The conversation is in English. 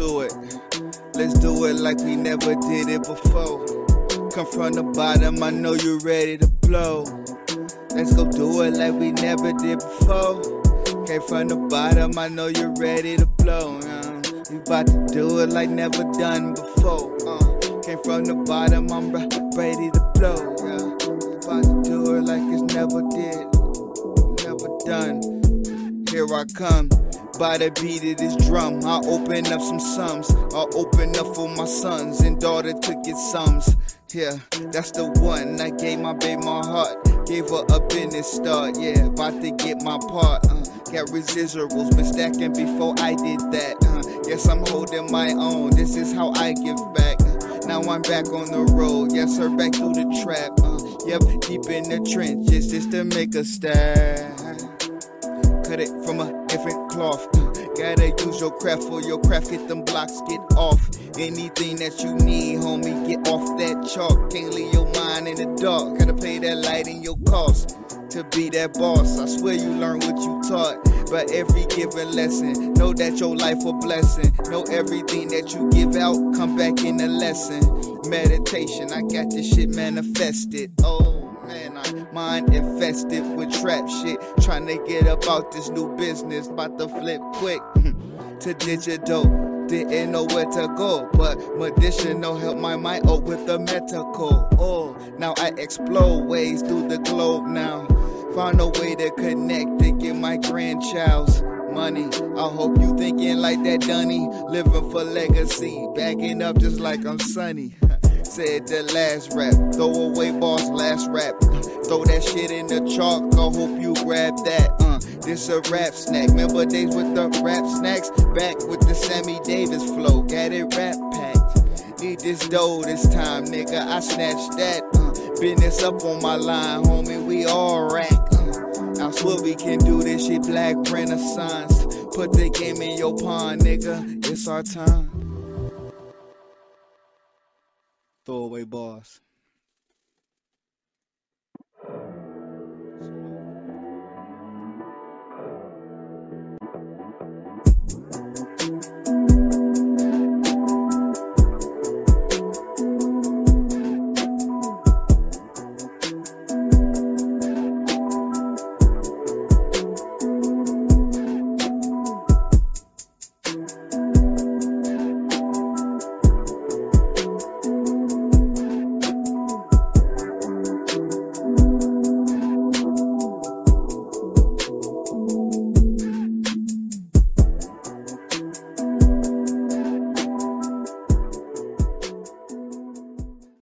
to it. Let's do it like we never did it before. Come from the bottom, I know you're ready to blow. Let's go do it like we never did before. Came from the bottom, I know you're ready to blow. Uh, we about to do it like never done before. Uh, came from the bottom, I'm re- ready to blow. We about to do it like it's never did, never done. Here I come. By the beat of this drum, I open up some sums. I open up for my sons and daughter to get sums. Yeah, that's the one. I gave my baby my heart. Gave her a business start. Yeah, about to get my part. Uh, got residuals, been stacking before I did that. Uh, yes, I'm holding my own. This is how I give back. Uh, now I'm back on the road. Yes, sir, back through the trap. Uh, yep, deep in the trenches just to make a stand cut it from a different cloth. Uh, gotta use your craft for your craft, get them blocks, get off. Anything that you need, homie, get off that chalk. Can't leave your mind in the dark, gotta pay that light in your cost. To be that boss, I swear you learn what you taught. But every given lesson, know that your life a blessing. Know everything that you give out, come back in a lesson. Meditation, I got this shit manifested. Oh man, I mind infested with trap shit. Trying to get about this new business, about to flip quick to digital. Didn't know where to go, but medicinal help my mind up with the medical. Oh, now I explore ways through the globe now. Find a way to connect to get my grandchild's money. I hope you thinking like that, Dunny. Living for legacy, backing up just like I'm Sunny. Said the last rap, ThrowAway Barz last rap. Throw that shit in the chalk, I hope you grab that. Uh, this a rap snack. Remember days with the rap snacks? Back with the Sammy Davis flow, got it rap packed. Need this dough this time, nigga. I snatched that. Uh, business up on my line, homie. We all rack. Uh, I swear we can do this shit, black renaissance. Put the game in your pawn, nigga. It's our time. ThrowAway Barz.